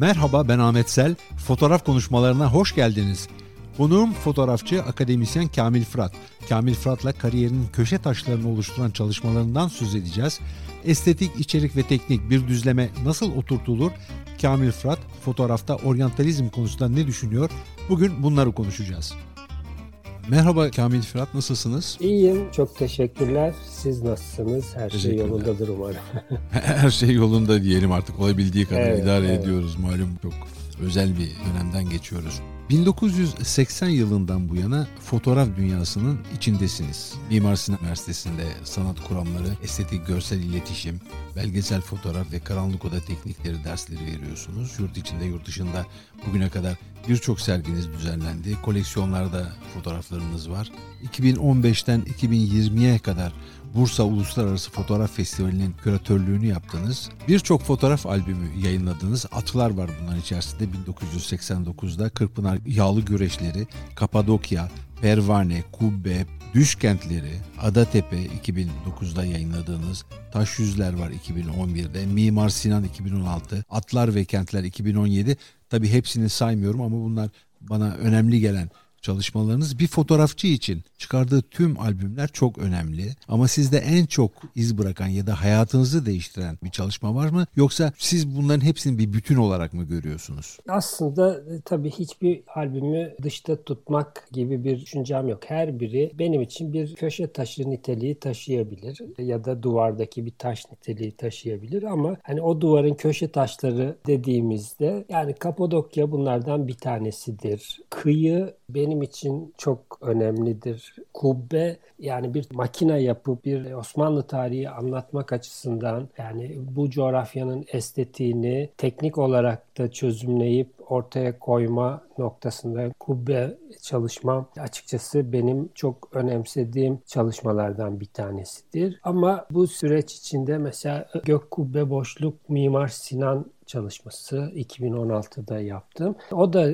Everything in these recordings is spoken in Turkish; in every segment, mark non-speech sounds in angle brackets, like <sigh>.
Merhaba ben Ahmet Sel. Fotoğraf konuşmalarına hoş geldiniz. Konuğum fotoğrafçı akademisyen Kamil Fırat. Kamil Fırat'la kariyerinin köşe taşlarını oluşturan çalışmalarından söz edeceğiz. Estetik, içerik ve teknik bir düzleme nasıl oturtulur? Kamil Fırat fotoğrafta oryantalizm konusunda ne düşünüyor? Bugün bunları konuşacağız. Merhaba Kamil Fırat nasılsınız? İyiyim çok teşekkürler. Siz nasılsınız? Her şey yolundadır umarım. <laughs> Her şey yolunda diyelim artık olabildiği kadar evet, idare evet. ediyoruz malum çok özel bir dönemden geçiyoruz. 1980 yılından bu yana fotoğraf dünyasının içindesiniz. Mimar Sinan Üniversitesi'nde sanat kuramları, estetik görsel iletişim, belgesel fotoğraf ve karanlık oda teknikleri dersleri veriyorsunuz. Yurt içinde yurt dışında bugüne kadar birçok serginiz düzenlendi. Koleksiyonlarda fotoğraflarınız var. 2015'ten 2020'ye kadar Bursa Uluslararası Fotoğraf Festivali'nin küratörlüğünü yaptınız. Birçok fotoğraf albümü yayınladınız. Atılar var bunların içerisinde 1989'da Kırkpınar Yağlı Güreşleri, Kapadokya, Pervane, Kubbe, Düş Kentleri, Adatepe 2009'da yayınladığınız, Taş Yüzler var 2011'de, Mimar Sinan 2016, Atlar ve Kentler 2017. Tabi hepsini saymıyorum ama bunlar bana önemli gelen çalışmalarınız bir fotoğrafçı için çıkardığı tüm albümler çok önemli. Ama sizde en çok iz bırakan ya da hayatınızı değiştiren bir çalışma var mı? Yoksa siz bunların hepsini bir bütün olarak mı görüyorsunuz? Aslında e, tabii hiçbir albümü dışta tutmak gibi bir düşüncem yok. Her biri benim için bir köşe taşı niteliği taşıyabilir ya da duvardaki bir taş niteliği taşıyabilir ama hani o duvarın köşe taşları dediğimizde yani Kapadokya bunlardan bir tanesidir. Kıyı benim için çok önemlidir. Kubbe yani bir makine yapıp bir Osmanlı tarihi anlatmak açısından yani bu coğrafyanın estetiğini teknik olarak da çözümleyip ortaya koyma noktasında kubbe çalışmam açıkçası benim çok önemsediğim çalışmalardan bir tanesidir. Ama bu süreç içinde mesela gök kubbe boşluk Mimar Sinan çalışması 2016'da yaptım. O da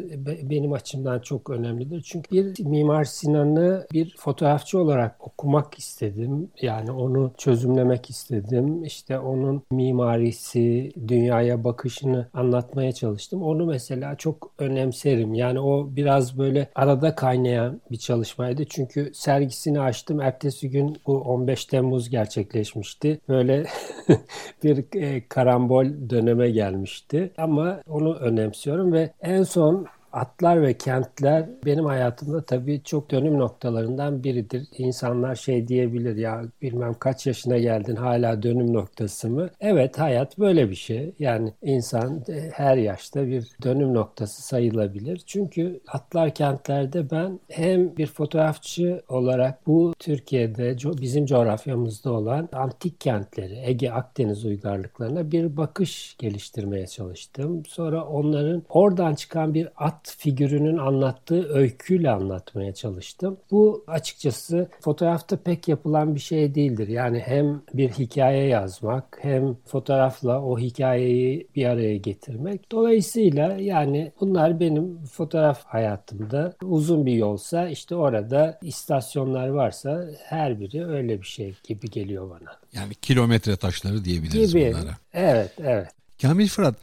benim açımdan çok önemlidir. Çünkü bir Mimar Sinan'ı bir fotoğrafçı olarak okumak istedim. Yani onu çözümlemek istedim. İşte onun mimarisi, dünyaya bakışını anlatmaya çalıştım. Onu mesela çok önemserim. Yani o biraz böyle arada kaynayan bir çalışmaydı. Çünkü sergisini açtım. Ertesi gün bu 15 Temmuz gerçekleşmişti. Böyle <laughs> bir e, karambol döneme gelmiş gelmişti. Ama onu önemsiyorum ve en son Atlar ve kentler benim hayatımda tabii çok dönüm noktalarından biridir. İnsanlar şey diyebilir ya bilmem kaç yaşına geldin hala dönüm noktası mı? Evet hayat böyle bir şey. Yani insan her yaşta bir dönüm noktası sayılabilir. Çünkü Atlar kentlerde ben hem bir fotoğrafçı olarak bu Türkiye'de bizim coğrafyamızda olan antik kentleri, Ege Akdeniz uygarlıklarına bir bakış geliştirmeye çalıştım. Sonra onların oradan çıkan bir at figürünün anlattığı öyküyle anlatmaya çalıştım. Bu açıkçası fotoğrafta pek yapılan bir şey değildir. Yani hem bir hikaye yazmak hem fotoğrafla o hikayeyi bir araya getirmek. Dolayısıyla yani bunlar benim fotoğraf hayatımda uzun bir yolsa işte orada istasyonlar varsa her biri öyle bir şey gibi geliyor bana. Yani kilometre taşları diyebiliriz gibi. bunlara. Evet, evet. Kamil Fırat,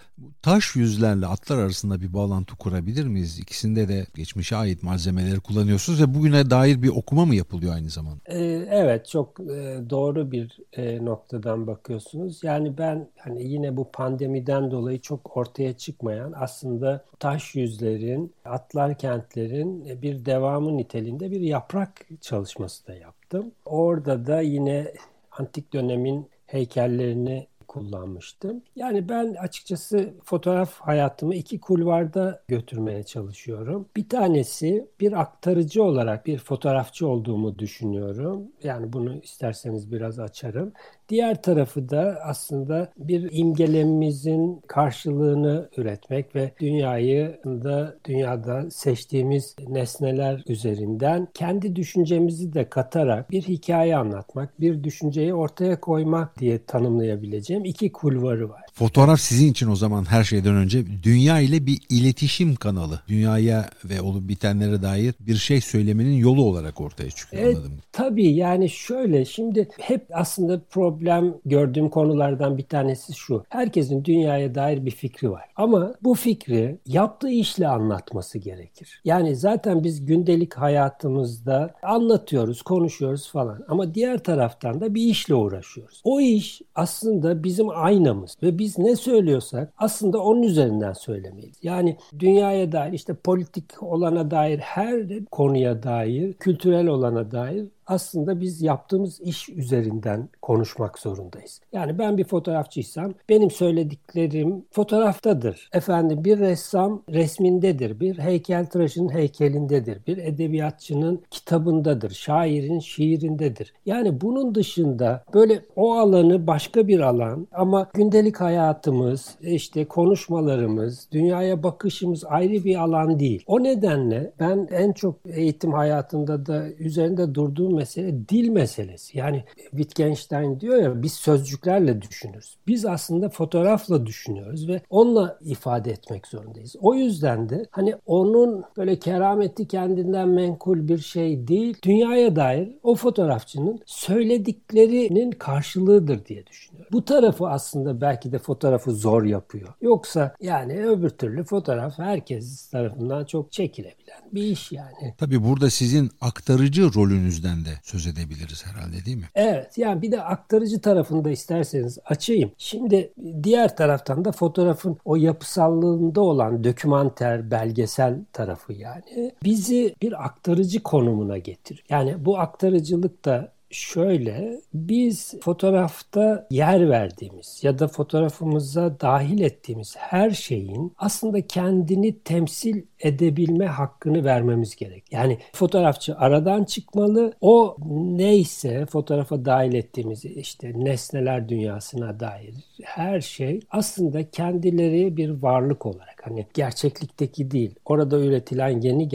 taş yüzlerle atlar arasında bir bağlantı kurabilir miyiz? İkisinde de geçmişe ait malzemeleri kullanıyorsunuz ve bugüne dair bir okuma mı yapılıyor aynı zamanda? Ee, evet, çok e, doğru bir e, noktadan bakıyorsunuz. Yani ben hani yine bu pandemiden dolayı çok ortaya çıkmayan aslında taş yüzlerin, atlar kentlerin bir devamı niteliğinde bir yaprak çalışması da yaptım. Orada da yine antik dönemin heykellerini kullanmıştım. Yani ben açıkçası fotoğraf hayatımı iki kulvarda götürmeye çalışıyorum. Bir tanesi bir aktarıcı olarak bir fotoğrafçı olduğumu düşünüyorum. Yani bunu isterseniz biraz açarım. Diğer tarafı da aslında bir imgelemimizin karşılığını üretmek ve dünyayı da dünyada seçtiğimiz nesneler üzerinden kendi düşüncemizi de katarak bir hikaye anlatmak, bir düşünceyi ortaya koymak diye tanımlayabileceğim iki kulvarı var. Fotoğraf sizin için o zaman her şeyden önce dünya ile bir iletişim kanalı. Dünyaya ve olup bitenlere dair bir şey söylemenin yolu olarak ortaya çıkıyor e, anladım. Tabii yani şöyle şimdi hep aslında problem gördüğüm konulardan bir tanesi şu. Herkesin dünyaya dair bir fikri var. Ama bu fikri yaptığı işle anlatması gerekir. Yani zaten biz gündelik hayatımızda anlatıyoruz, konuşuyoruz falan. Ama diğer taraftan da bir işle uğraşıyoruz. O iş aslında bizim aynamız ve biz ne söylüyorsak aslında onun üzerinden söylemeliyiz. Yani dünyaya dair işte politik olana dair her konuya dair, kültürel olana dair aslında biz yaptığımız iş üzerinden konuşmak zorundayız. Yani ben bir fotoğrafçıysam benim söylediklerim fotoğraftadır. Efendim bir ressam resmindedir. Bir heykeltıraşın heykelindedir. Bir edebiyatçının kitabındadır. Şairin şiirindedir. Yani bunun dışında böyle o alanı başka bir alan ama gündelik hayatımız, işte konuşmalarımız, dünyaya bakışımız ayrı bir alan değil. O nedenle ben en çok eğitim hayatında da üzerinde durduğum mesele dil meselesi. Yani Wittgenstein diyor ya biz sözcüklerle düşünürüz. Biz aslında fotoğrafla düşünüyoruz ve onunla ifade etmek zorundayız. O yüzden de hani onun böyle kerameti kendinden menkul bir şey değil, dünyaya dair o fotoğrafçının söylediklerinin karşılığıdır diye düşünüyorum. Bu tarafı aslında belki de fotoğrafı zor yapıyor. Yoksa yani öbür türlü fotoğraf herkes tarafından çok çekilebilen bir iş yani. Tabii burada sizin aktarıcı rolünüzden de söz edebiliriz herhalde değil mi? Evet yani bir de aktarıcı tarafında isterseniz açayım. Şimdi diğer taraftan da fotoğrafın o yapısallığında olan dokümanter, belgesel tarafı yani bizi bir aktarıcı konumuna getir. Yani bu aktarıcılık da şöyle biz fotoğrafta yer verdiğimiz ya da fotoğrafımıza dahil ettiğimiz her şeyin aslında kendini temsil edebilme hakkını vermemiz gerek. Yani fotoğrafçı aradan çıkmalı. O neyse fotoğrafa dahil ettiğimiz işte nesneler dünyasına dair her şey aslında kendileri bir varlık olarak hani gerçeklikteki değil orada üretilen yeni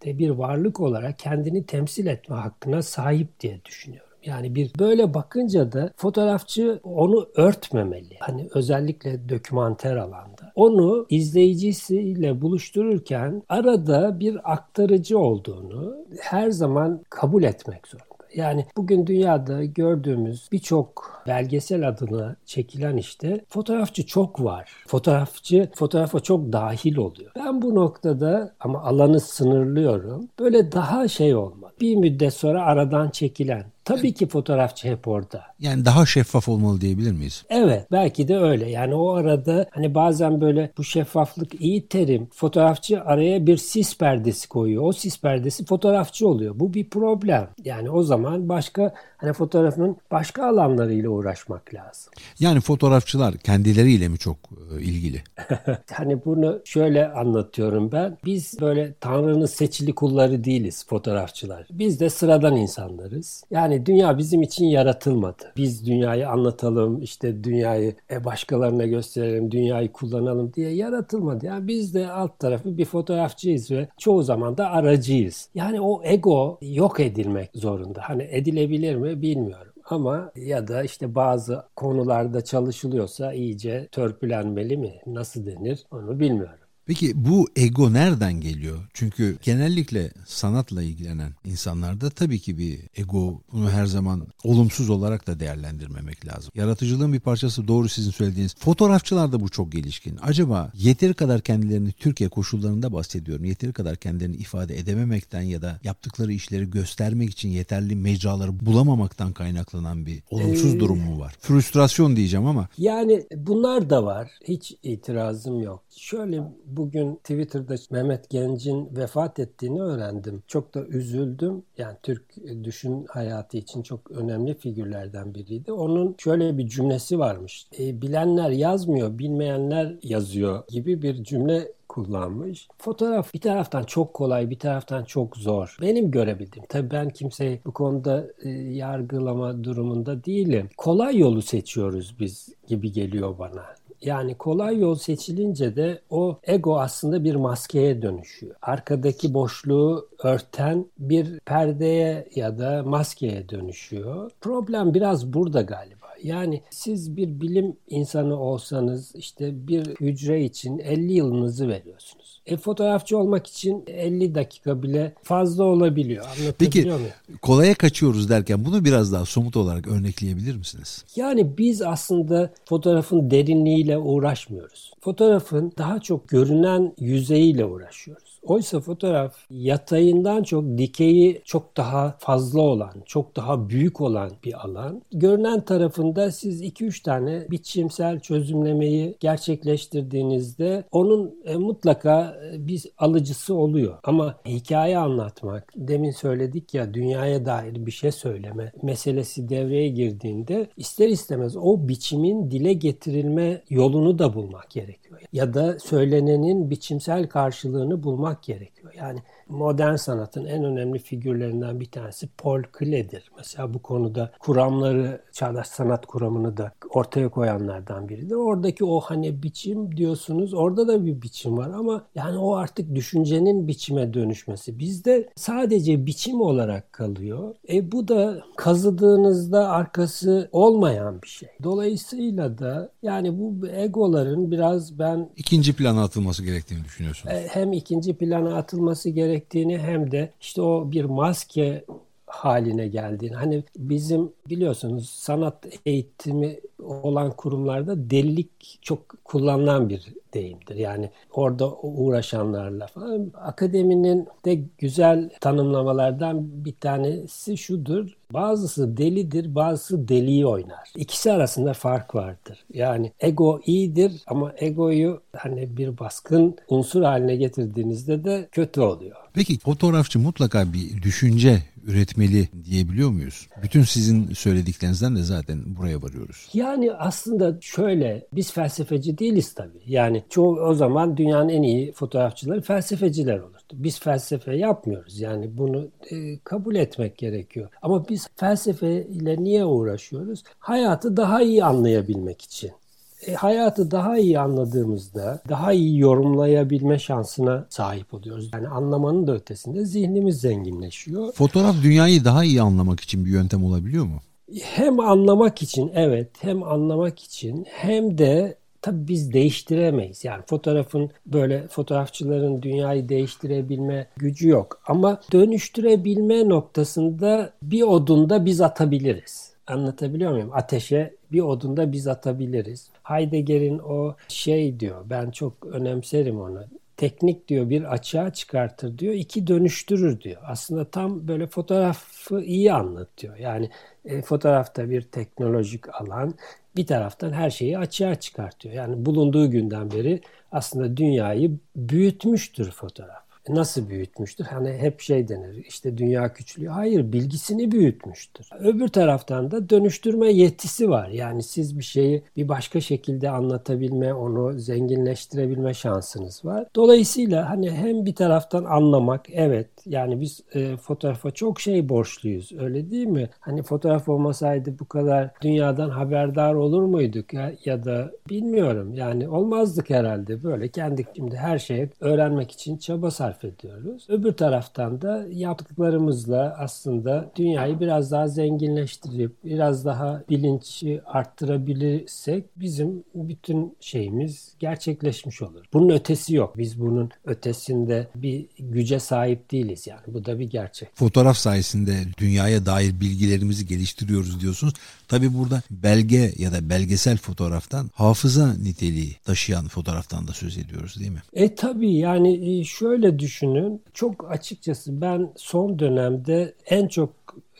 gerçeklikte bir varlık olarak kendini temsil etme hakkına sahip diye düşünüyorum. Yani bir böyle bakınca da fotoğrafçı onu örtmemeli. Hani özellikle dokümanter alanda. Onu izleyicisiyle buluştururken arada bir aktarıcı olduğunu her zaman kabul etmek zor. Yani bugün dünyada gördüğümüz birçok belgesel adına çekilen işte fotoğrafçı çok var. Fotoğrafçı fotoğrafa çok dahil oluyor. Ben bu noktada ama alanı sınırlıyorum. Böyle daha şey olmalı. Bir müddet sonra aradan çekilen Tabii ki fotoğrafçı hep orada. Yani daha şeffaf olmalı diyebilir miyiz? Evet belki de öyle. Yani o arada hani bazen böyle bu şeffaflık iyi terim. Fotoğrafçı araya bir sis perdesi koyuyor. O sis perdesi fotoğrafçı oluyor. Bu bir problem. Yani o zaman başka hani fotoğrafın başka alanlarıyla uğraşmak lazım. Yani fotoğrafçılar kendileriyle mi çok e, ilgili? <laughs> hani bunu şöyle anlatıyorum ben. Biz böyle Tanrı'nın seçili kulları değiliz fotoğrafçılar. Biz de sıradan insanlarız. Yani dünya bizim için yaratılmadı. Biz dünyayı anlatalım, işte dünyayı e, başkalarına gösterelim, dünyayı kullanalım diye yaratılmadı. Yani biz de alt tarafı bir fotoğrafçıyız ve çoğu zaman da aracıyız. Yani o ego yok edilmek zorunda. Hani edilebilir mi bilmiyorum ama ya da işte bazı konularda çalışılıyorsa iyice törpülenmeli mi? Nasıl denir? Onu bilmiyorum. Peki bu ego nereden geliyor? Çünkü genellikle sanatla ilgilenen insanlarda tabii ki bir ego bunu her zaman olumsuz olarak da değerlendirmemek lazım. Yaratıcılığın bir parçası doğru sizin söylediğiniz. Fotoğrafçılarda bu çok gelişkin. Acaba yeteri kadar kendilerini Türkiye koşullarında bahsediyorum. Yeteri kadar kendilerini ifade edememekten ya da yaptıkları işleri göstermek için yeterli mecraları bulamamaktan kaynaklanan bir olumsuz ee, durum mu var? Frustrasyon diyeceğim ama. Yani bunlar da var. Hiç itirazım yok. Şöyle bugün Twitter'da Mehmet Genc'in vefat ettiğini öğrendim. Çok da üzüldüm. Yani Türk düşün hayatı için çok önemli figürlerden biriydi. Onun şöyle bir cümlesi varmış. E, bilenler yazmıyor, bilmeyenler yazıyor gibi bir cümle kullanmış. Fotoğraf bir taraftan çok kolay, bir taraftan çok zor. Benim görebildiğim, tabii ben kimseyi bu konuda e, yargılama durumunda değilim. Kolay yolu seçiyoruz biz gibi geliyor bana. Yani kolay yol seçilince de o ego aslında bir maskeye dönüşüyor. Arkadaki boşluğu örten bir perdeye ya da maskeye dönüşüyor. Problem biraz burada galiba. Yani siz bir bilim insanı olsanız işte bir hücre için 50 yılınızı veriyorsunuz. E, fotoğrafçı olmak için 50 dakika bile fazla olabiliyor. Peki muyum? kolaya kaçıyoruz derken bunu biraz daha somut olarak örnekleyebilir misiniz? Yani biz aslında fotoğrafın derinliğiyle uğraşmıyoruz. Fotoğrafın daha çok görünen yüzeyiyle uğraşıyoruz. Oysa fotoğraf yatayından çok dikeyi çok daha fazla olan, çok daha büyük olan bir alan. Görünen tarafında siz 2-3 tane biçimsel çözümlemeyi gerçekleştirdiğinizde onun e, mutlaka e, bir alıcısı oluyor. Ama hikaye anlatmak, demin söyledik ya dünyaya dair bir şey söyleme meselesi devreye girdiğinde ister istemez o biçimin dile getirilme yolunu da bulmak gerekiyor. Ya da söylenenin biçimsel karşılığını bulmak gerekiyor. Yani modern sanatın en önemli figürlerinden bir tanesi Paul Klee'dir. Mesela bu konuda kuramları, çağdaş sanat kuramını da ortaya koyanlardan biridir. Oradaki o hani biçim diyorsunuz, orada da bir biçim var ama yani o artık düşüncenin biçime dönüşmesi. Bizde sadece biçim olarak kalıyor. E bu da kazıdığınızda arkası olmayan bir şey. Dolayısıyla da yani bu egoların biraz ben... ikinci plana atılması gerektiğini düşünüyorsunuz. E, hem ikinci plana atılması gerek gerektiğini hem de işte o bir maske haline geldiğini. Hani bizim biliyorsunuz sanat eğitimi olan kurumlarda delilik çok kullanılan bir deyimdir. Yani orada uğraşanlarla falan. Akademinin de güzel tanımlamalardan bir tanesi şudur. Bazısı delidir, bazısı deliyi oynar. İkisi arasında fark vardır. Yani ego iyidir ama egoyu hani bir baskın unsur haline getirdiğinizde de kötü oluyor. Peki fotoğrafçı mutlaka bir düşünce üretmeli diyebiliyor muyuz? Bütün sizin söylediklerinizden de zaten buraya varıyoruz. Yani aslında şöyle biz felsefeci değiliz tabii. Yani çoğu o zaman dünyanın en iyi fotoğrafçıları felsefeciler olurdu. Biz felsefe yapmıyoruz. Yani bunu e, kabul etmek gerekiyor. Ama biz felsefe ile niye uğraşıyoruz? Hayatı daha iyi anlayabilmek için e, hayatı daha iyi anladığımızda daha iyi yorumlayabilme şansına sahip oluyoruz. Yani anlamanın da ötesinde zihnimiz zenginleşiyor. Fotoğraf dünyayı daha iyi anlamak için bir yöntem olabiliyor mu? Hem anlamak için evet hem anlamak için hem de tabii biz değiştiremeyiz. Yani fotoğrafın böyle fotoğrafçıların dünyayı değiştirebilme gücü yok. Ama dönüştürebilme noktasında bir odunda biz atabiliriz. Anlatabiliyor muyum? Ateşe bir odunda biz atabiliriz. Heidegger'in o şey diyor, ben çok önemserim onu. Teknik diyor bir açığa çıkartır diyor, iki dönüştürür diyor. Aslında tam böyle fotoğrafı iyi anlatıyor. Yani e, fotoğrafta bir teknolojik alan, bir taraftan her şeyi açığa çıkartıyor. Yani bulunduğu günden beri aslında dünyayı büyütmüştür fotoğraf nasıl büyütmüştür? Hani hep şey denir işte dünya küçülüyor. Hayır bilgisini büyütmüştür. Öbür taraftan da dönüştürme yetisi var. Yani siz bir şeyi bir başka şekilde anlatabilme, onu zenginleştirebilme şansınız var. Dolayısıyla hani hem bir taraftan anlamak evet yani biz e, fotoğrafa çok şey borçluyuz öyle değil mi? Hani fotoğraf olmasaydı bu kadar dünyadan haberdar olur muyduk ya, ya da bilmiyorum yani olmazdık herhalde böyle kendi şimdi her şeye öğrenmek için çaba sarf sarf ediyoruz. Öbür taraftan da yaptıklarımızla aslında dünyayı biraz daha zenginleştirip biraz daha bilinci arttırabilirsek bizim bütün şeyimiz gerçekleşmiş olur. Bunun ötesi yok. Biz bunun ötesinde bir güce sahip değiliz yani. Bu da bir gerçek. Fotoğraf sayesinde dünyaya dair bilgilerimizi geliştiriyoruz diyorsunuz. Tabi burada belge ya da belgesel fotoğraftan hafıza niteliği taşıyan fotoğraftan da söz ediyoruz değil mi? E tabi yani e, şöyle düşünün. Çok açıkçası ben son dönemde en çok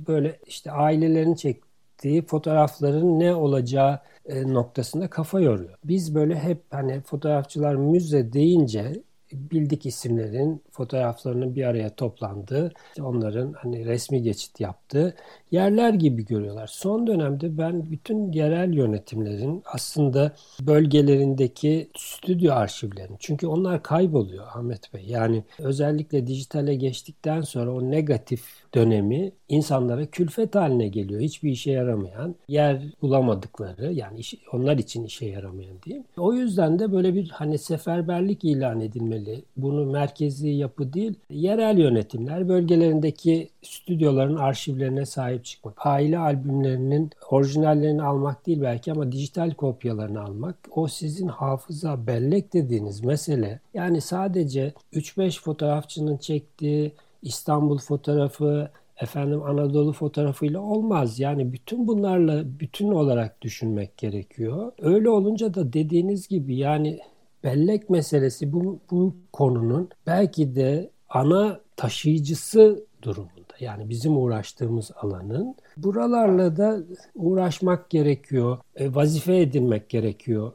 böyle işte ailelerin çektiği fotoğrafların ne olacağı e, noktasında kafa yoruyor. Biz böyle hep hani fotoğrafçılar müze deyince bildik isimlerin fotoğraflarının bir araya toplandığı, onların hani resmi geçit yaptığı yerler gibi görüyorlar. Son dönemde ben bütün yerel yönetimlerin aslında bölgelerindeki stüdyo arşivlerini çünkü onlar kayboluyor Ahmet Bey. Yani özellikle dijitale geçtikten sonra o negatif dönemi insanlara külfet haline geliyor. Hiçbir işe yaramayan, yer bulamadıkları yani iş, onlar için işe yaramayan diyeyim. O yüzden de böyle bir hani seferberlik ilan edilmeli. Bunu merkezi yapı değil, yerel yönetimler bölgelerindeki stüdyoların arşivlerine sahip çıkmak. Aile albümlerinin orijinallerini almak değil belki ama dijital kopyalarını almak. O sizin hafıza, bellek dediğiniz mesele. Yani sadece 3-5 fotoğrafçının çektiği İstanbul fotoğrafı, efendim Anadolu fotoğrafıyla olmaz. Yani bütün bunlarla bütün olarak düşünmek gerekiyor. Öyle olunca da dediğiniz gibi yani bellek meselesi bu, bu konunun belki de ana taşıyıcısı durumunda. Yani bizim uğraştığımız alanın. Buralarla da uğraşmak gerekiyor, e, vazife edinmek gerekiyor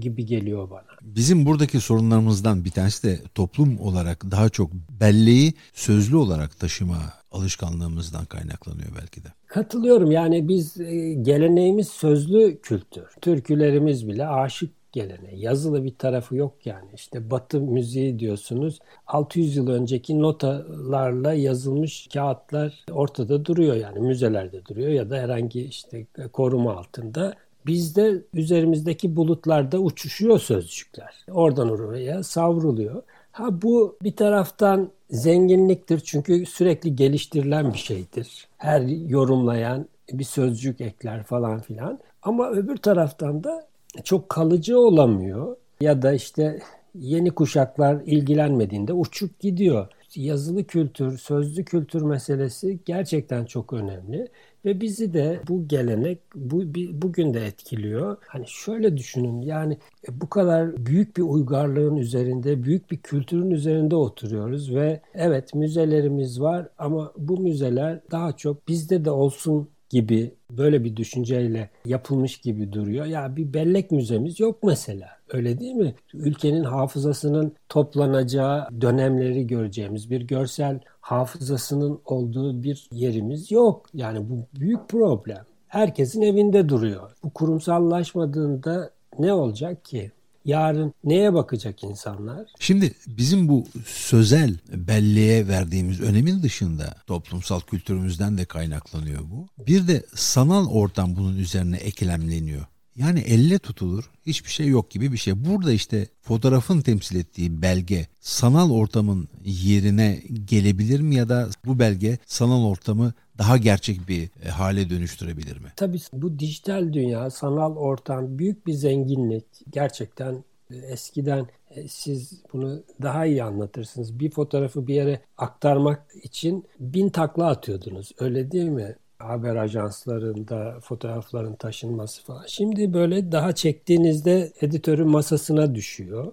gibi geliyor bana. Bizim buradaki sorunlarımızdan bir tanesi de toplum olarak daha çok belleği sözlü olarak taşıma alışkanlığımızdan kaynaklanıyor belki de. Katılıyorum yani biz e, geleneğimiz sözlü kültür. Türkülerimiz bile aşık geleneği. Yazılı bir tarafı yok yani. İşte Batı müziği diyorsunuz. 600 yıl önceki notalarla yazılmış kağıtlar ortada duruyor yani müzelerde duruyor ya da herhangi işte koruma altında. Bizde üzerimizdeki bulutlarda uçuşuyor sözcükler. Oradan oraya savruluyor. Ha bu bir taraftan zenginliktir çünkü sürekli geliştirilen bir şeydir. Her yorumlayan bir sözcük ekler falan filan. Ama öbür taraftan da çok kalıcı olamıyor. Ya da işte yeni kuşaklar ilgilenmediğinde uçup gidiyor. Yazılı kültür, sözlü kültür meselesi gerçekten çok önemli. Ve bizi de bu gelenek bu, bugün de etkiliyor. Hani şöyle düşünün yani bu kadar büyük bir uygarlığın üzerinde, büyük bir kültürün üzerinde oturuyoruz ve evet müzelerimiz var ama bu müzeler daha çok bizde de olsun gibi böyle bir düşünceyle yapılmış gibi duruyor. Ya bir bellek müzemiz yok mesela. Öyle değil mi? Ülkenin hafızasının toplanacağı dönemleri göreceğimiz bir görsel hafızasının olduğu bir yerimiz yok. Yani bu büyük problem. Herkesin evinde duruyor. Bu kurumsallaşmadığında ne olacak ki? Yarın neye bakacak insanlar? Şimdi bizim bu sözel belleğe verdiğimiz önemin dışında toplumsal kültürümüzden de kaynaklanıyor bu. Bir de sanal ortam bunun üzerine eklemleniyor. Yani elle tutulur hiçbir şey yok gibi bir şey. Burada işte fotoğrafın temsil ettiği belge sanal ortamın yerine gelebilir mi ya da bu belge sanal ortamı daha gerçek bir e, hale dönüştürebilir mi? Tabii bu dijital dünya, sanal ortam büyük bir zenginlik. Gerçekten e, eskiden e, siz bunu daha iyi anlatırsınız. Bir fotoğrafı bir yere aktarmak için bin takla atıyordunuz. Öyle değil mi? Haber ajanslarında fotoğrafların taşınması falan. Şimdi böyle daha çektiğinizde editörün masasına düşüyor.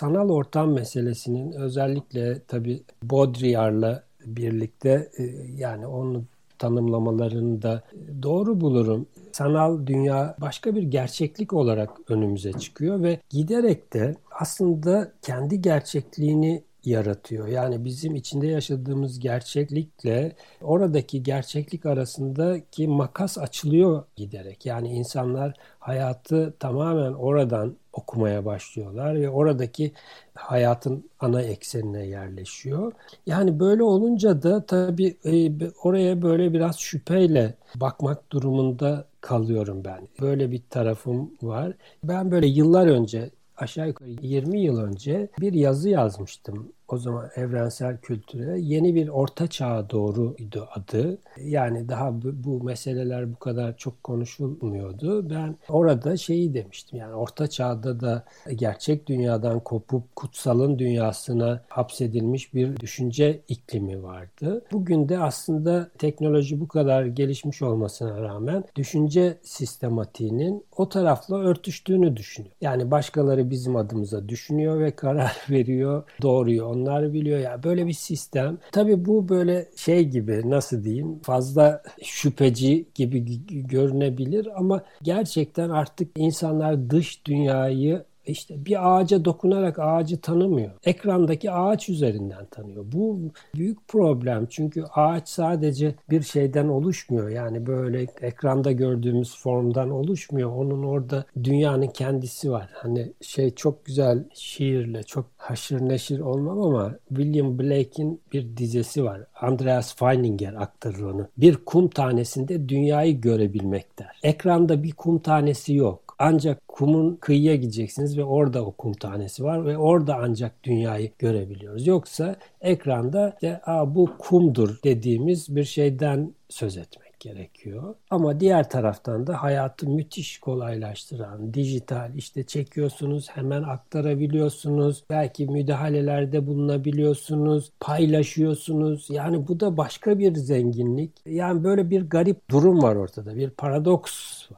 Sanal ortam meselesinin özellikle tabi Baudrillard'la birlikte e, yani onun tanımlamalarını da doğru bulurum. Sanal dünya başka bir gerçeklik olarak önümüze çıkıyor ve giderek de aslında kendi gerçekliğini yaratıyor. Yani bizim içinde yaşadığımız gerçeklikle oradaki gerçeklik arasındaki makas açılıyor giderek. Yani insanlar hayatı tamamen oradan okumaya başlıyorlar ve oradaki hayatın ana eksenine yerleşiyor. Yani böyle olunca da tabii e, oraya böyle biraz şüpheyle bakmak durumunda kalıyorum ben. Böyle bir tarafım var. Ben böyle yıllar önce aşağı yukarı 20 yıl önce bir yazı yazmıştım o zaman evrensel kültüre yeni bir orta çağa doğruydu adı. Yani daha bu, bu meseleler bu kadar çok konuşulmuyordu. Ben orada şeyi demiştim yani orta çağda da gerçek dünyadan kopup kutsalın dünyasına hapsedilmiş bir düşünce iklimi vardı. Bugün de aslında teknoloji bu kadar gelişmiş olmasına rağmen düşünce sistematiğinin o tarafla örtüştüğünü düşünüyor. Yani başkaları bizim adımıza düşünüyor ve karar <laughs> veriyor, doğruyu onlar biliyor ya böyle bir sistem. Tabii bu böyle şey gibi nasıl diyeyim fazla şüpheci gibi görünebilir ama gerçekten artık insanlar dış dünyayı işte bir ağaca dokunarak ağacı tanımıyor. Ekrandaki ağaç üzerinden tanıyor. Bu büyük problem çünkü ağaç sadece bir şeyden oluşmuyor. Yani böyle ekranda gördüğümüz formdan oluşmuyor. Onun orada dünyanın kendisi var. Hani şey çok güzel şiirle çok haşır neşir olmam ama William Blake'in bir dizesi var. Andreas Feininger aktarır onu. Bir kum tanesinde dünyayı görebilmek der. Ekranda bir kum tanesi yok Ancak kumun kıyıya gideceksiniz ve orada o kum tanesi var ve orada ancak dünyayı görebiliyoruz. Yoksa ekranda işte, Aa, bu kumdur dediğimiz bir şeyden söz etmek gerekiyor. Ama diğer taraftan da hayatı müthiş kolaylaştıran, dijital işte çekiyorsunuz, hemen aktarabiliyorsunuz, belki müdahalelerde bulunabiliyorsunuz, paylaşıyorsunuz. Yani bu da başka bir zenginlik. Yani böyle bir garip durum var ortada, bir paradoks.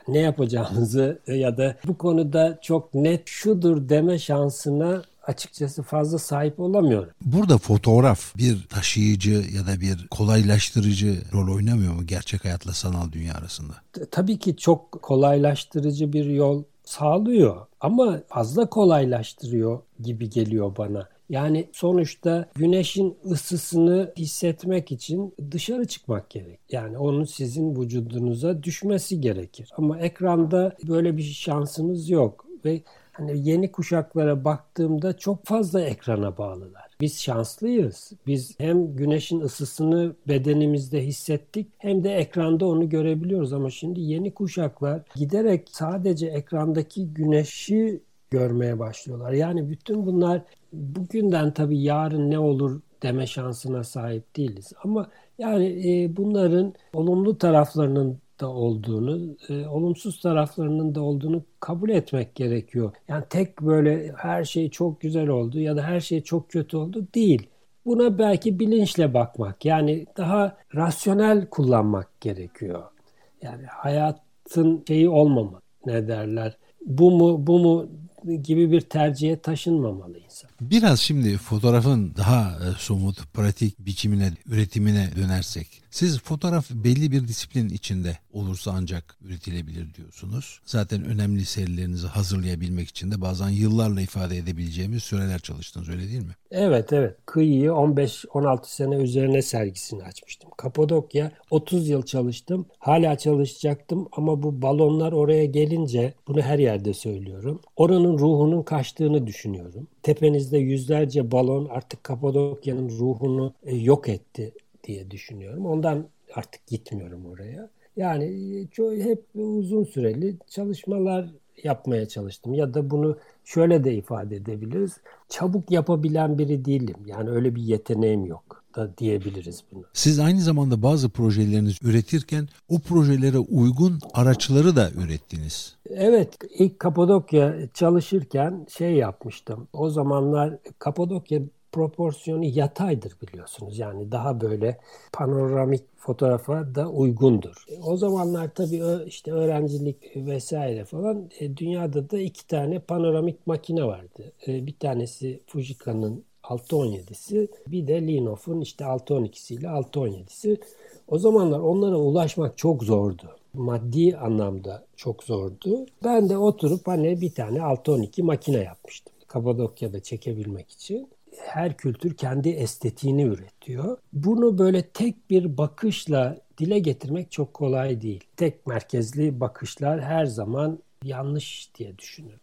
Ne yapacağımızı ya da bu konuda çok net şudur deme şansına açıkçası fazla sahip olamıyorum. Burada fotoğraf bir taşıyıcı ya da bir kolaylaştırıcı rol oynamıyor mu gerçek hayatla sanal dünya arasında? Tabii ki çok kolaylaştırıcı bir yol sağlıyor ama fazla kolaylaştırıyor gibi geliyor bana. Yani sonuçta güneşin ısısını hissetmek için dışarı çıkmak gerek. Yani onun sizin vücudunuza düşmesi gerekir. Ama ekranda böyle bir şansınız yok ve hani yeni kuşaklara baktığımda çok fazla ekrana bağlılar. Biz şanslıyız. Biz hem güneşin ısısını bedenimizde hissettik hem de ekranda onu görebiliyoruz ama şimdi yeni kuşaklar giderek sadece ekrandaki güneşi görmeye başlıyorlar. Yani bütün bunlar bugünden tabii yarın ne olur deme şansına sahip değiliz. Ama yani e, bunların olumlu taraflarının da olduğunu, e, olumsuz taraflarının da olduğunu kabul etmek gerekiyor. Yani tek böyle her şey çok güzel oldu ya da her şey çok kötü oldu değil. Buna belki bilinçle bakmak, yani daha rasyonel kullanmak gerekiyor. Yani hayatın şeyi olmamalı. Ne derler? Bu mu bu mu gibi bir tercihe taşınmamalı insan. Biraz şimdi fotoğrafın daha e, somut, pratik biçimine, üretimine dönersek. Siz fotoğraf belli bir disiplin içinde olursa ancak üretilebilir diyorsunuz. Zaten önemli serilerinizi hazırlayabilmek için de bazen yıllarla ifade edebileceğimiz süreler çalıştınız öyle değil mi? Evet evet. Kıyıyı 15-16 sene üzerine sergisini açmıştım. Kapadokya 30 yıl çalıştım. Hala çalışacaktım ama bu balonlar oraya gelince bunu her yerde söylüyorum. Oranın ruhunun kaçtığını düşünüyorum. Tepenizde yüzlerce balon artık Kapadokya'nın ruhunu e, yok etti diye düşünüyorum. Ondan artık gitmiyorum oraya. Yani çok, hep uzun süreli çalışmalar yapmaya çalıştım. Ya da bunu şöyle de ifade edebiliriz. Çabuk yapabilen biri değilim. Yani öyle bir yeteneğim yok da diyebiliriz bunu. Siz aynı zamanda bazı projelerinizi üretirken o projelere uygun araçları da ürettiniz. Evet, ilk Kapadokya çalışırken şey yapmıştım. O zamanlar Kapadokya proporsiyonu yataydır biliyorsunuz. Yani daha böyle panoramik fotoğrafa da uygundur. O zamanlar tabii işte öğrencilik vesaire falan e, dünyada da iki tane panoramik makine vardı. E, bir tanesi Fujika'nın 617'si bir de Linoff'un işte 612'si ile 617'si. O zamanlar onlara ulaşmak çok zordu. Maddi anlamda çok zordu. Ben de oturup hani bir tane 612 makine yapmıştım. Kapadokya'da çekebilmek için her kültür kendi estetiğini üretiyor. Bunu böyle tek bir bakışla dile getirmek çok kolay değil. Tek merkezli bakışlar her zaman yanlış diye düşünürüm.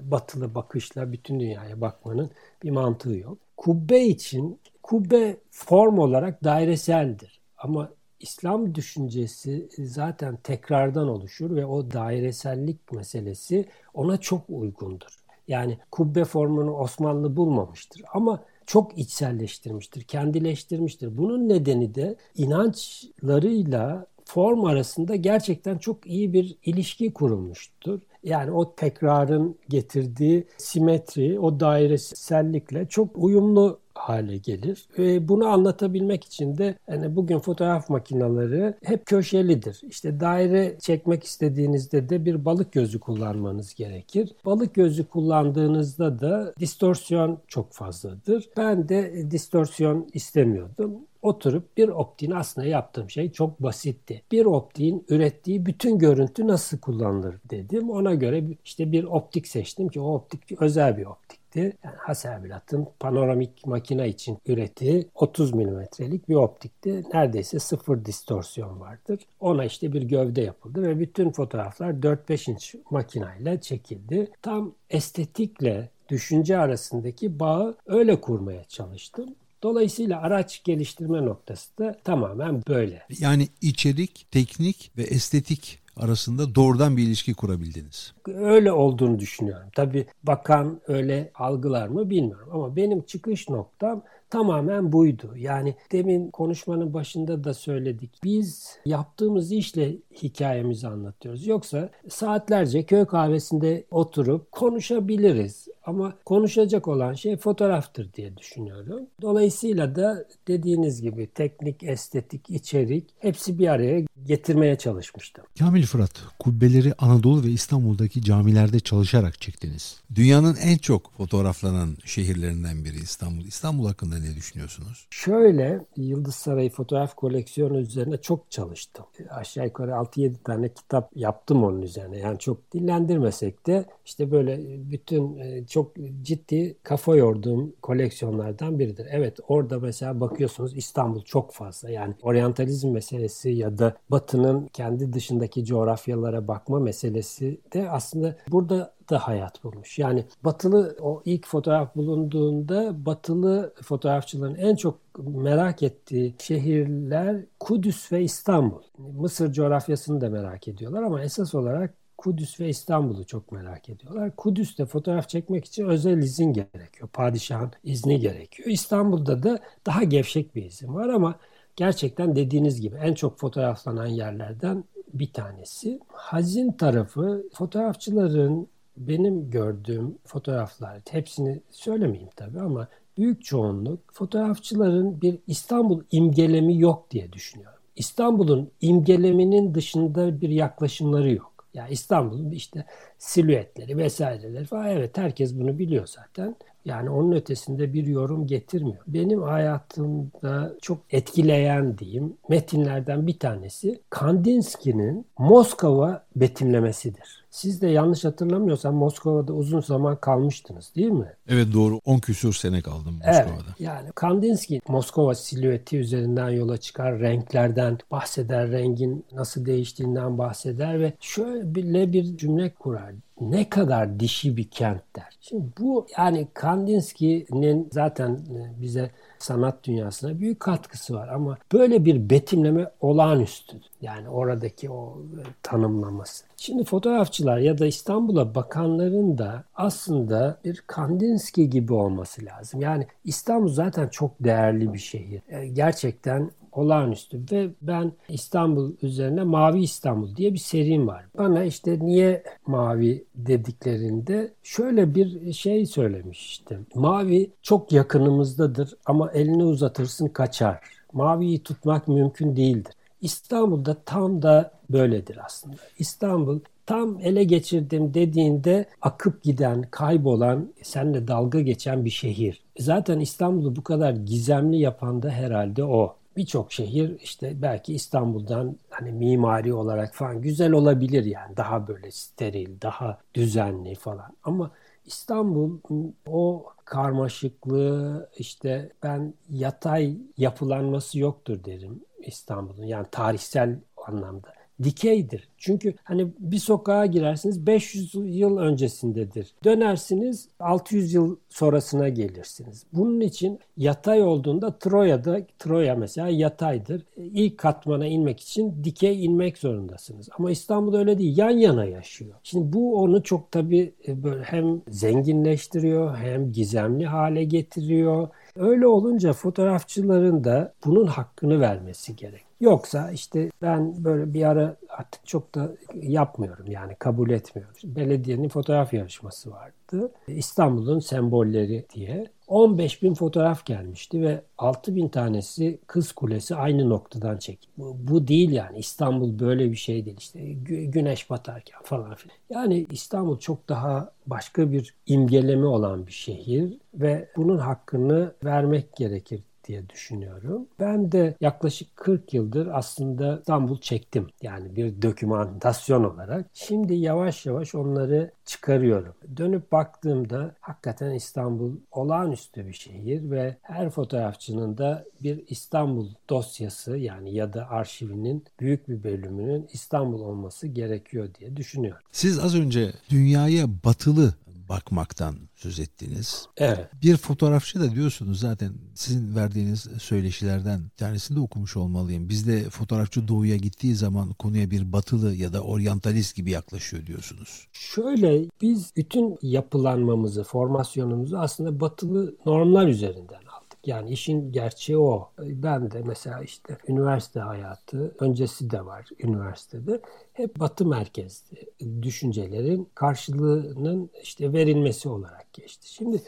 Batılı bakışla bütün dünyaya bakmanın bir mantığı yok. Kubbe için kubbe form olarak daireseldir. Ama İslam düşüncesi zaten tekrardan oluşur ve o dairesellik meselesi ona çok uygundur. Yani kubbe formunu Osmanlı bulmamıştır ama çok içselleştirmiştir, kendileştirmiştir. Bunun nedeni de inançlarıyla form arasında gerçekten çok iyi bir ilişki kurulmuştur. Yani o tekrarın getirdiği simetri, o dairesellikle çok uyumlu hale gelir. Ve bunu anlatabilmek için de yani bugün fotoğraf makineleri hep köşelidir. İşte daire çekmek istediğinizde de bir balık gözü kullanmanız gerekir. Balık gözü kullandığınızda da distorsiyon çok fazladır. Ben de distorsiyon istemiyordum oturup bir optiğin aslında yaptığım şey çok basitti. Bir optiğin ürettiği bütün görüntü nasıl kullanılır dedim. Ona göre işte bir optik seçtim ki o optik özel bir optikti. Yani Hasselblatt'ın panoramik makine için ürettiği 30 milimetrelik bir optikti. Neredeyse sıfır distorsiyon vardır. Ona işte bir gövde yapıldı ve bütün fotoğraflar 4-5 inç makineyle çekildi. Tam estetikle düşünce arasındaki bağı öyle kurmaya çalıştım. Dolayısıyla araç geliştirme noktası da tamamen böyle. Yani içerik, teknik ve estetik arasında doğrudan bir ilişki kurabildiniz. Öyle olduğunu düşünüyorum. Tabii bakan öyle algılar mı bilmiyorum ama benim çıkış noktam tamamen buydu. Yani demin konuşmanın başında da söyledik. Biz yaptığımız işle hikayemizi anlatıyoruz. Yoksa saatlerce köy kahvesinde oturup konuşabiliriz. Ama konuşacak olan şey fotoğraftır diye düşünüyorum. Dolayısıyla da dediğiniz gibi teknik, estetik, içerik hepsi bir araya getirmeye çalışmıştım. Kamil Fırat, kubbeleri Anadolu ve İstanbul'daki camilerde çalışarak çektiniz. Dünyanın en çok fotoğraflanan şehirlerinden biri İstanbul. İstanbul hakkında ne düşünüyorsunuz? Şöyle, Yıldız Sarayı fotoğraf koleksiyonu üzerine çok çalıştım. Aşağı yukarı 6-7 tane kitap yaptım onun üzerine. Yani çok dillendirmesek de işte böyle bütün e, çok ciddi kafa yorduğum koleksiyonlardan biridir. Evet orada mesela bakıyorsunuz İstanbul çok fazla. Yani oryantalizm meselesi ya da Batı'nın kendi dışındaki coğrafyalara bakma meselesi de aslında burada da hayat bulmuş. Yani batılı o ilk fotoğraf bulunduğunda batılı fotoğrafçıların en çok merak ettiği şehirler Kudüs ve İstanbul. Mısır coğrafyasını da merak ediyorlar ama esas olarak Kudüs ve İstanbul'u çok merak ediyorlar. Kudüs'te fotoğraf çekmek için özel izin gerekiyor. Padişahın izni gerekiyor. İstanbul'da da daha gevşek bir izin var ama gerçekten dediğiniz gibi en çok fotoğraflanan yerlerden bir tanesi. Hazin tarafı fotoğrafçıların benim gördüğüm fotoğraflar hepsini söylemeyeyim tabii ama büyük çoğunluk fotoğrafçıların bir İstanbul imgelemi yok diye düşünüyorum. İstanbul'un imgeleminin dışında bir yaklaşımları yok. Ya yani İstanbul'un işte silüetleri vesaireleri falan evet herkes bunu biliyor zaten. Yani onun ötesinde bir yorum getirmiyor. Benim hayatımda çok etkileyen diyeyim metinlerden bir tanesi Kandinsky'nin Moskova betimlemesidir. Siz de yanlış hatırlamıyorsam Moskova'da uzun zaman kalmıştınız değil mi? Evet doğru 10 küsur sene kaldım Moskova'da. Evet, yani Kandinsky Moskova silüeti üzerinden yola çıkar, renklerden bahseder, rengin nasıl değiştiğinden bahseder ve şöyle bir cümle kurar ne kadar dişi bir kent der. Şimdi bu yani Kandinsky'nin zaten e, bize sanat dünyasına büyük katkısı var ama böyle bir betimleme olağanüstü. Yani oradaki o e, tanımlaması. Şimdi fotoğrafçılar ya da İstanbul'a bakanların da aslında bir Kandinsky gibi olması lazım. Yani İstanbul zaten çok değerli bir şehir. E, gerçekten olağanüstü ve ben İstanbul üzerine Mavi İstanbul diye bir serim var. Bana işte niye mavi dediklerinde şöyle bir şey söylemiştim. Mavi çok yakınımızdadır ama elini uzatırsın kaçar. Maviyi tutmak mümkün değildir. İstanbul'da tam da böyledir aslında. İstanbul tam ele geçirdim dediğinde akıp giden, kaybolan, seninle dalga geçen bir şehir. Zaten İstanbul'u bu kadar gizemli yapan da herhalde o birçok şehir işte belki İstanbul'dan hani mimari olarak falan güzel olabilir yani. Daha böyle steril, daha düzenli falan. Ama İstanbul o karmaşıklığı işte ben yatay yapılanması yoktur derim İstanbul'un. Yani tarihsel anlamda dikeydir. Çünkü hani bir sokağa girersiniz 500 yıl öncesindedir. Dönersiniz 600 yıl sonrasına gelirsiniz. Bunun için yatay olduğunda Troya'da Troya mesela yataydır. İlk katmana inmek için dikey inmek zorundasınız. Ama İstanbul öyle değil. Yan yana yaşıyor. Şimdi bu onu çok tabii e, böyle hem zenginleştiriyor hem gizemli hale getiriyor. Öyle olunca fotoğrafçıların da bunun hakkını vermesi gerek. Yoksa işte ben böyle bir ara artık çok da yapmıyorum yani kabul etmiyorum. Belediyenin fotoğraf yarışması vardı. İstanbul'un sembolleri diye. 15 bin fotoğraf gelmişti ve 6 bin tanesi Kız Kulesi aynı noktadan çek. Bu, bu değil yani İstanbul böyle bir şey değil işte güneş batarken falan filan. Yani İstanbul çok daha başka bir imgeleme olan bir şehir ve bunun hakkını vermek gerekir diye düşünüyorum. Ben de yaklaşık 40 yıldır aslında İstanbul çektim. Yani bir dokümantasyon olarak. Şimdi yavaş yavaş onları çıkarıyorum. Dönüp baktığımda hakikaten İstanbul olağanüstü bir şehir ve her fotoğrafçının da bir İstanbul dosyası yani ya da arşivinin büyük bir bölümünün İstanbul olması gerekiyor diye düşünüyorum. Siz az önce dünyaya batılı bakmaktan söz ettiniz. Evet. Bir fotoğrafçı da diyorsunuz zaten sizin verdiğiniz söyleşilerden bir tanesini de okumuş olmalıyım. Bizde fotoğrafçı doğuya gittiği zaman konuya bir batılı ya da oryantalist gibi yaklaşıyor diyorsunuz. Şöyle biz bütün yapılanmamızı, formasyonumuzu aslında batılı normlar üzerinden yani işin gerçeği o. Ben de mesela işte üniversite hayatı öncesi de var üniversitede. Hep batı merkezli düşüncelerin karşılığının işte verilmesi olarak geçti. Şimdi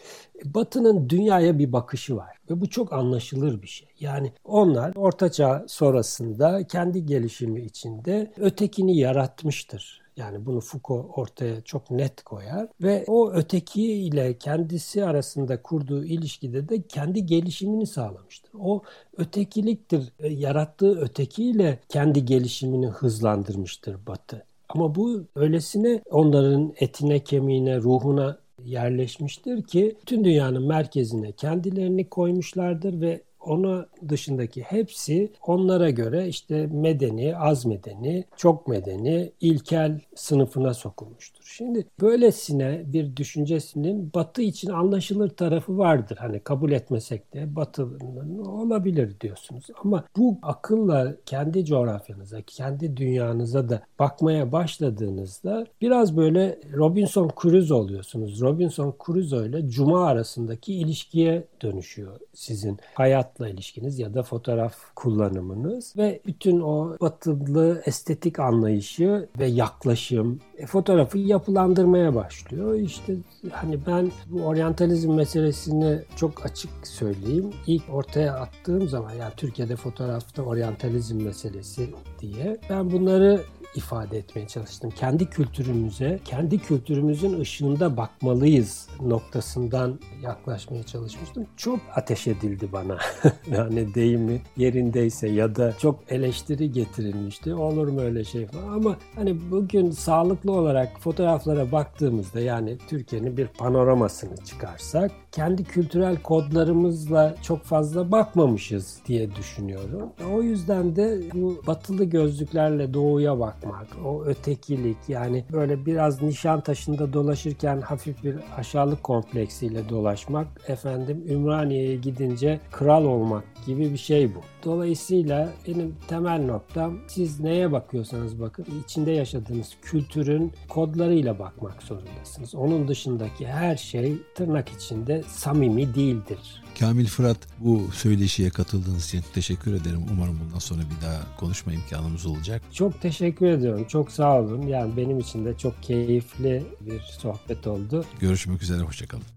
batının dünyaya bir bakışı var ve bu çok anlaşılır bir şey. Yani onlar ortaçağ sonrasında kendi gelişimi içinde ötekini yaratmıştır yani bunu Foucault ortaya çok net koyar ve o öteki ile kendisi arasında kurduğu ilişkide de kendi gelişimini sağlamıştır. O ötekiliktir. E, yarattığı ötekiyle kendi gelişimini hızlandırmıştır Batı. Ama bu öylesine onların etine, kemiğine, ruhuna yerleşmiştir ki tüm dünyanın merkezine kendilerini koymuşlardır ve ona dışındaki hepsi onlara göre işte medeni, az medeni, çok medeni, ilkel sınıfına sokulmuştur. Şimdi böylesine bir düşüncesinin Batı için anlaşılır tarafı vardır. Hani kabul etmesek de Batı'nın olabilir diyorsunuz. Ama bu akılla kendi coğrafyanıza, kendi dünyanıza da bakmaya başladığınızda biraz böyle Robinson Crusoe oluyorsunuz. Robinson Crusoe ile Cuma arasındaki ilişkiye dönüşüyor sizin hayatla ilişkiniz ya da fotoğraf kullanımınız ve bütün o batılı estetik anlayışı ve yaklaşım e, fotoğrafı yapılandırmaya başlıyor. İşte hani ben bu oryantalizm meselesini çok açık söyleyeyim. İlk ortaya attığım zaman yani Türkiye'de fotoğrafta oryantalizm meselesi diye ben bunları ifade etmeye çalıştım. Kendi kültürümüze, kendi kültürümüzün ışığında bakmalıyız noktasından yaklaşmaya çalışmıştım. Çok ateş edildi bana. <laughs> yani deyimi yerindeyse ya da çok eleştiri getirilmişti. Olur mu öyle şey falan ama hani bugün sağlıklı olarak fotoğraflara baktığımızda yani Türkiye'nin bir panoramasını çıkarsak kendi kültürel kodlarımızla çok fazla bakmamışız diye düşünüyorum. O yüzden de bu batılı gözlüklerle doğuya bakmak, o ötekilik yani böyle biraz nişan taşında dolaşırken hafif bir aşağılık kompleksiyle dolaşmak, efendim Ümraniye'ye gidince kral olmak gibi bir şey bu. Dolayısıyla benim temel noktam siz neye bakıyorsanız bakın içinde yaşadığınız kültürün kodlarıyla bakmak zorundasınız. Onun dışındaki her şey tırnak içinde samimi değildir. Kamil Fırat bu söyleşiye katıldığınız için teşekkür ederim. Umarım bundan sonra bir daha konuşma imkanımız olacak. Çok teşekkür ediyorum. Çok sağ olun. Yani benim için de çok keyifli bir sohbet oldu. Görüşmek üzere. Hoşçakalın.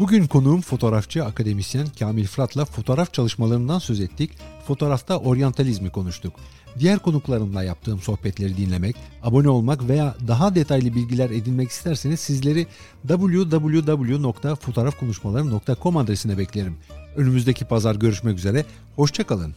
Bugün konuğum fotoğrafçı akademisyen Kamil Fırat'la fotoğraf çalışmalarından söz ettik. Fotoğrafta oryantalizmi konuştuk. Diğer konuklarımla yaptığım sohbetleri dinlemek, abone olmak veya daha detaylı bilgiler edinmek isterseniz sizleri www.fotoğrafkonuşmaları.com adresine beklerim. Önümüzdeki pazar görüşmek üzere, hoşçakalın.